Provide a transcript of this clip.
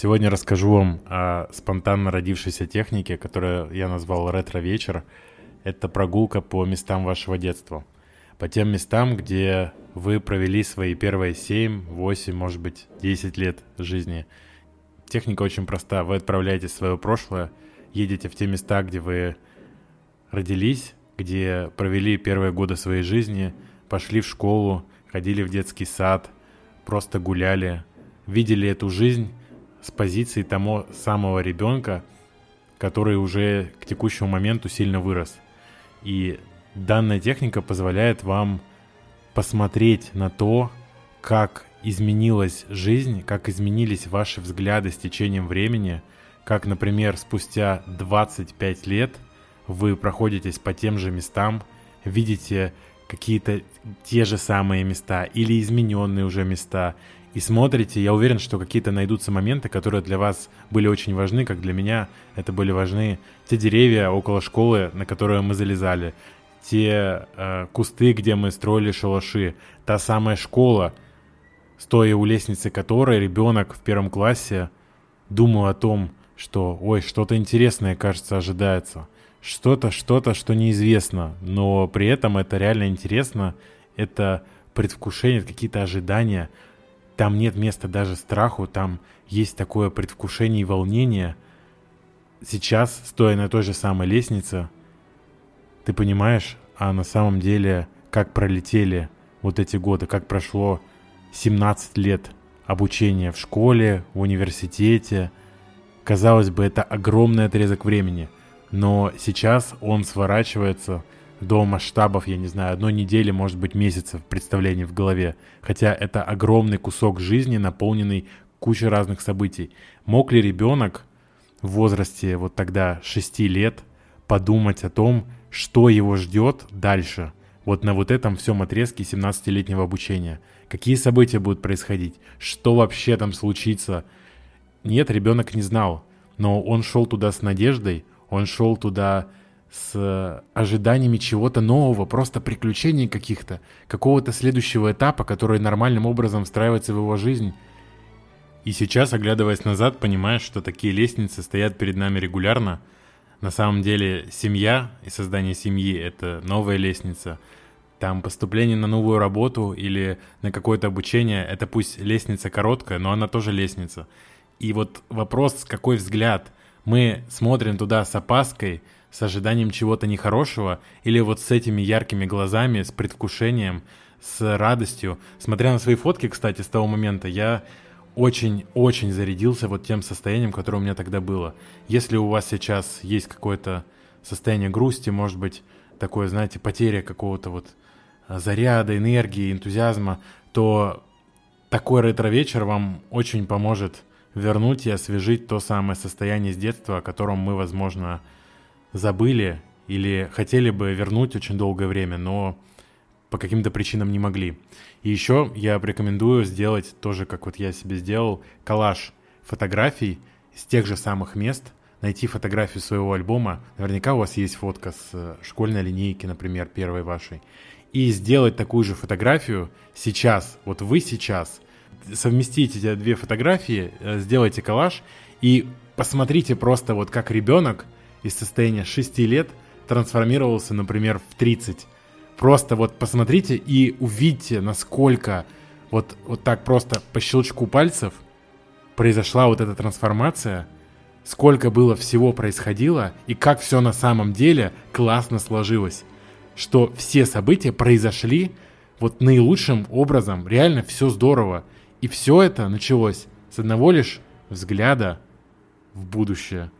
Сегодня расскажу вам о спонтанно родившейся технике, которую я назвал ретро-вечер. Это прогулка по местам вашего детства. По тем местам, где вы провели свои первые 7, 8, может быть, 10 лет жизни. Техника очень проста. Вы отправляетесь в свое прошлое, едете в те места, где вы родились, где провели первые годы своей жизни, пошли в школу, ходили в детский сад, просто гуляли, видели эту жизнь с позиции того самого ребенка, который уже к текущему моменту сильно вырос. И данная техника позволяет вам посмотреть на то, как изменилась жизнь, как изменились ваши взгляды с течением времени, как, например, спустя 25 лет вы проходитесь по тем же местам, видите какие-то те же самые места или измененные уже места, и смотрите, я уверен, что какие-то найдутся моменты, которые для вас были очень важны, как для меня это были важны те деревья около школы, на которые мы залезали, те э, кусты, где мы строили шалаши, та самая школа, стоя у лестницы которой ребенок в первом классе думал о том, что, ой, что-то интересное, кажется, ожидается. Что-то, что-то, что неизвестно, но при этом это реально интересно, это предвкушение, какие-то ожидания – там нет места даже страху, там есть такое предвкушение и волнение. Сейчас, стоя на той же самой лестнице, ты понимаешь, а на самом деле, как пролетели вот эти годы, как прошло 17 лет обучения в школе, в университете. Казалось бы, это огромный отрезок времени, но сейчас он сворачивается до масштабов, я не знаю, одной недели, может быть, месяцев представлений в голове. Хотя это огромный кусок жизни, наполненный кучей разных событий. Мог ли ребенок в возрасте вот тогда 6 лет подумать о том, что его ждет дальше, вот на вот этом всем отрезке 17-летнего обучения? Какие события будут происходить? Что вообще там случится? Нет, ребенок не знал, но он шел туда с надеждой, он шел туда с ожиданиями чего-то нового, просто приключений каких-то, какого-то следующего этапа, который нормальным образом встраивается в его жизнь. И сейчас, оглядываясь назад, понимаешь, что такие лестницы стоят перед нами регулярно. На самом деле семья и создание семьи — это новая лестница. Там поступление на новую работу или на какое-то обучение — это пусть лестница короткая, но она тоже лестница. И вот вопрос, какой взгляд. Мы смотрим туда с опаской — с ожиданием чего-то нехорошего, или вот с этими яркими глазами, с предвкушением, с радостью. Смотря на свои фотки, кстати, с того момента, я очень-очень зарядился вот тем состоянием, которое у меня тогда было. Если у вас сейчас есть какое-то состояние грусти, может быть, такое, знаете, потеря какого-то вот а, заряда, энергии, энтузиазма, то такой ретро-вечер вам очень поможет вернуть и освежить то самое состояние с детства, о котором мы, возможно, забыли или хотели бы вернуть очень долгое время, но по каким-то причинам не могли. И еще я рекомендую сделать тоже, как вот я себе сделал, коллаж фотографий с тех же самых мест, найти фотографию своего альбома. Наверняка у вас есть фотка с э, школьной линейки, например, первой вашей. И сделать такую же фотографию сейчас, вот вы сейчас, совместите эти две фотографии, э, сделайте коллаж и посмотрите просто вот как ребенок – из состояния 6 лет трансформировался, например, в 30. Просто вот посмотрите и увидите, насколько вот, вот так просто по щелчку пальцев произошла вот эта трансформация, сколько было всего происходило и как все на самом деле классно сложилось. Что все события произошли вот наилучшим образом, реально все здорово. И все это началось с одного лишь взгляда в будущее –